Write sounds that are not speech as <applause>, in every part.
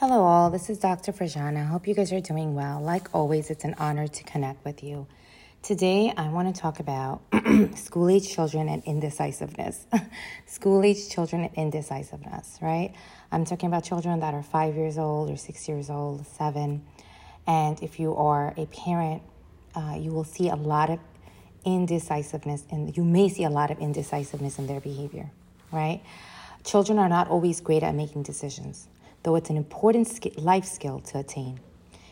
Hello, all. This is Dr. Frajana. I hope you guys are doing well. Like always, it's an honor to connect with you. Today, I want to talk about <clears throat> school age children and indecisiveness. <laughs> school age children and indecisiveness, right? I'm talking about children that are five years old or six years old, seven. And if you are a parent, uh, you will see a lot of indecisiveness, and you may see a lot of indecisiveness in their behavior, right? Children are not always great at making decisions though it's an important life skill to attain.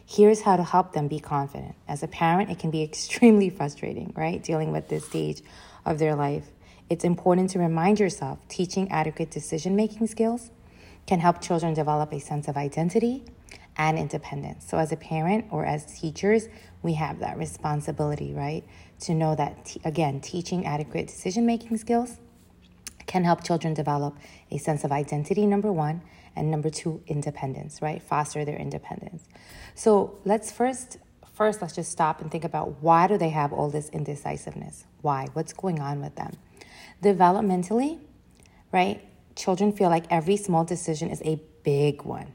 Here's how to help them be confident. As a parent, it can be <laughs> extremely frustrating, right? Dealing with this stage of their life. It's important to remind yourself teaching adequate decision making skills can help children develop a sense of identity and independence. So, as a parent or as teachers, we have that responsibility, right? To know that, t- again, teaching adequate decision making skills can help children develop a sense of identity, number one, and number two independence right? Foster their independence. So let's first first let's just stop and think about why do they have all this indecisiveness? Why? What's going on with them? Developmentally right? Children feel like every small decision is a big one.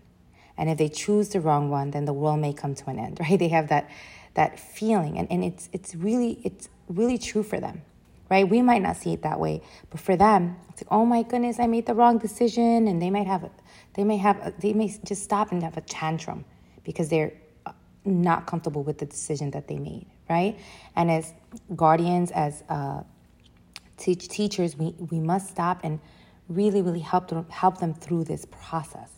And if they choose the wrong one then the world may come to an end <laughs> right? They have that that feeling. And, and it's it's really it's really true for them right? We might not see it that way, but for them, it's like, oh my goodness, I made the wrong decision, and they might have, they may have, they may just stop and have a tantrum because they're uh, not comfortable with the decision that they made, right? And as guardians, as uh, teach teachers, we we must stop and really, really help them help them through this process,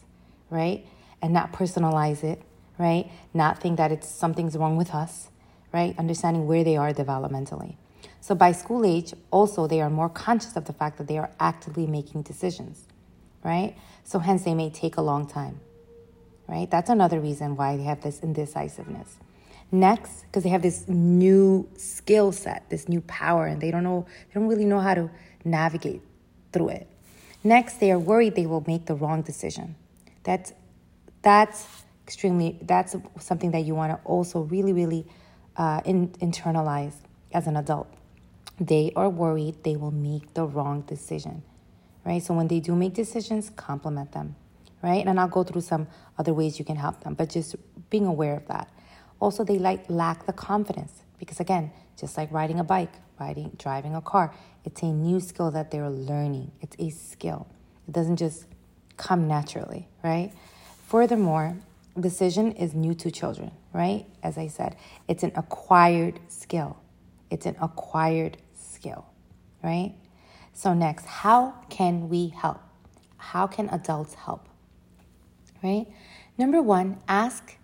right? And not personalize it, right? Not think that it's something's wrong with us, right? Understanding where they are developmentally. So by school age, also they are more conscious of the fact that they are actively making decisions, right? So hence they may take a long time, right? That's another reason why they have this indecisiveness. Next, because they have this new skill set, this new power, and they don't know, they don't really know how to navigate through it. Next, they are worried they will make the wrong decision. That's that's extremely that's something that you want to also really really uh, in, internalize as an adult they are worried they will make the wrong decision, right? So when they do make decisions, compliment them, right? And I'll go through some other ways you can help them, but just being aware of that. Also, they like lack the confidence because again, just like riding a bike, riding, driving a car, it's a new skill that they're learning. It's a skill. It doesn't just come naturally, right? Furthermore, decision is new to children, right? As I said, it's an acquired skill. It's an acquired skill, right? So, next, how can we help? How can adults help? Right? Number one, ask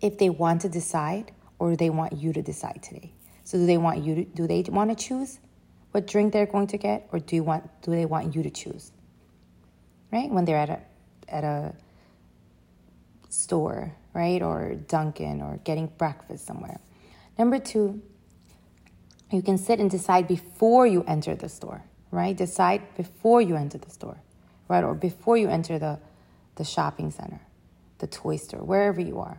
if they want to decide or they want you to decide today. So, do they want you to, do they want to choose what drink they're going to get or do you want do they want you to choose? Right? When they're at a at a store, right? Or Dunkin' or getting breakfast somewhere. Number two, you can sit and decide before you enter the store, right? Decide before you enter the store, right? Or before you enter the, the shopping center, the toy store, wherever you are.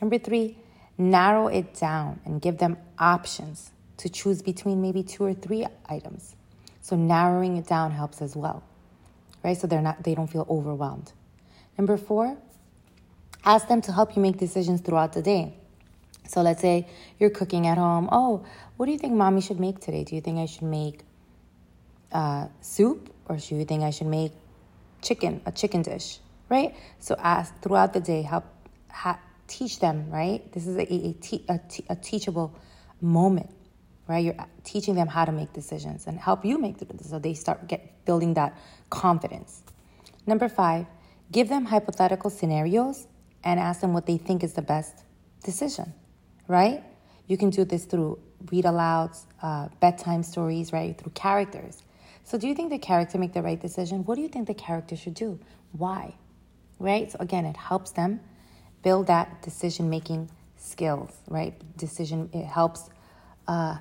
Number three, narrow it down and give them options to choose between maybe two or three items. So narrowing it down helps as well, right? So they're not they don't feel overwhelmed. Number four, ask them to help you make decisions throughout the day. So let's say you're cooking at home. Oh, what do you think mommy should make today? Do you think I should make uh, soup or do you think I should make chicken, a chicken dish, right? So ask throughout the day, help teach them, right? This is a, a, a, a teachable moment, right? You're teaching them how to make decisions and help you make decisions so they start get building that confidence. Number five, give them hypothetical scenarios and ask them what they think is the best decision right? You can do this through read alouds, uh, bedtime stories, right? Through characters. So, do you think the character make the right decision? What do you think the character should do? Why? Right? So, again, it helps them build that decision making skills, right? Decision, it helps uh,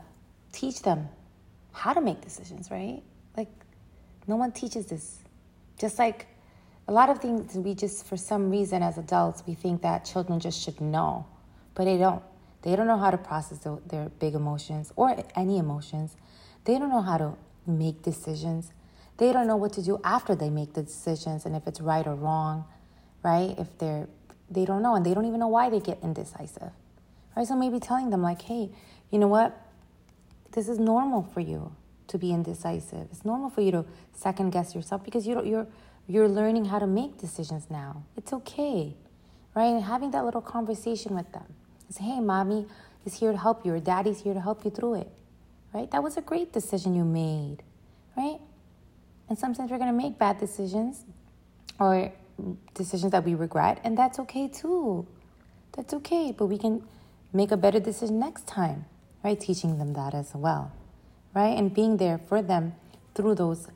teach them how to make decisions, right? Like, no one teaches this. Just like a lot of things, we just, for some reason, as adults, we think that children just should know, but they don't. They don't know how to process the, their big emotions or any emotions. They don't know how to make decisions. They don't know what to do after they make the decisions and if it's right or wrong, right? If they're they don't know and they don't even know why they get indecisive. Right? So maybe telling them like, "Hey, you know what? This is normal for you to be indecisive. It's normal for you to second guess yourself because you don't, you're you're learning how to make decisions now. It's okay." Right? And having that little conversation with them. Say, "Hey, mommy is here to help you or daddy's here to help you through it." Right? That was a great decision you made. Right? And sometimes we're to make bad decisions or decisions that we regret, and that's okay too. That's okay, but we can make a better decision next time, right? Teaching them that as well, right? And being there for them through those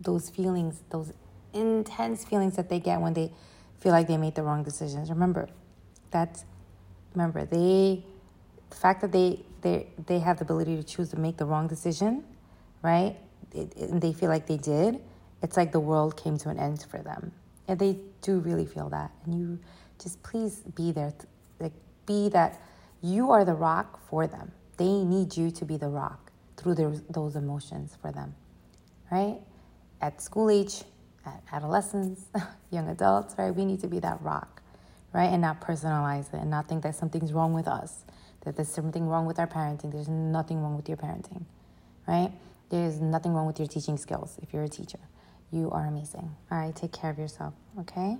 those feelings, those intense feelings that they get when they feel like they made the wrong decisions. Remember, that's remember they the fact that they they they have the ability to choose to make the wrong decision, right? It, it, and they feel like they did. It's like the world came to an end for them and they do really feel that. And you just please be there. Like, be that you are the rock for them. They need you to be the rock through their, those emotions for them, right? At school age, at adolescents, <laughs> young adults, right? We need to be that rock, right? And not personalize it and not think that something's wrong with us, that there's something wrong with our parenting. There's nothing wrong with your parenting, right? There's nothing wrong with your teaching skills if you're a teacher. You are amazing. All right, take care of yourself, okay?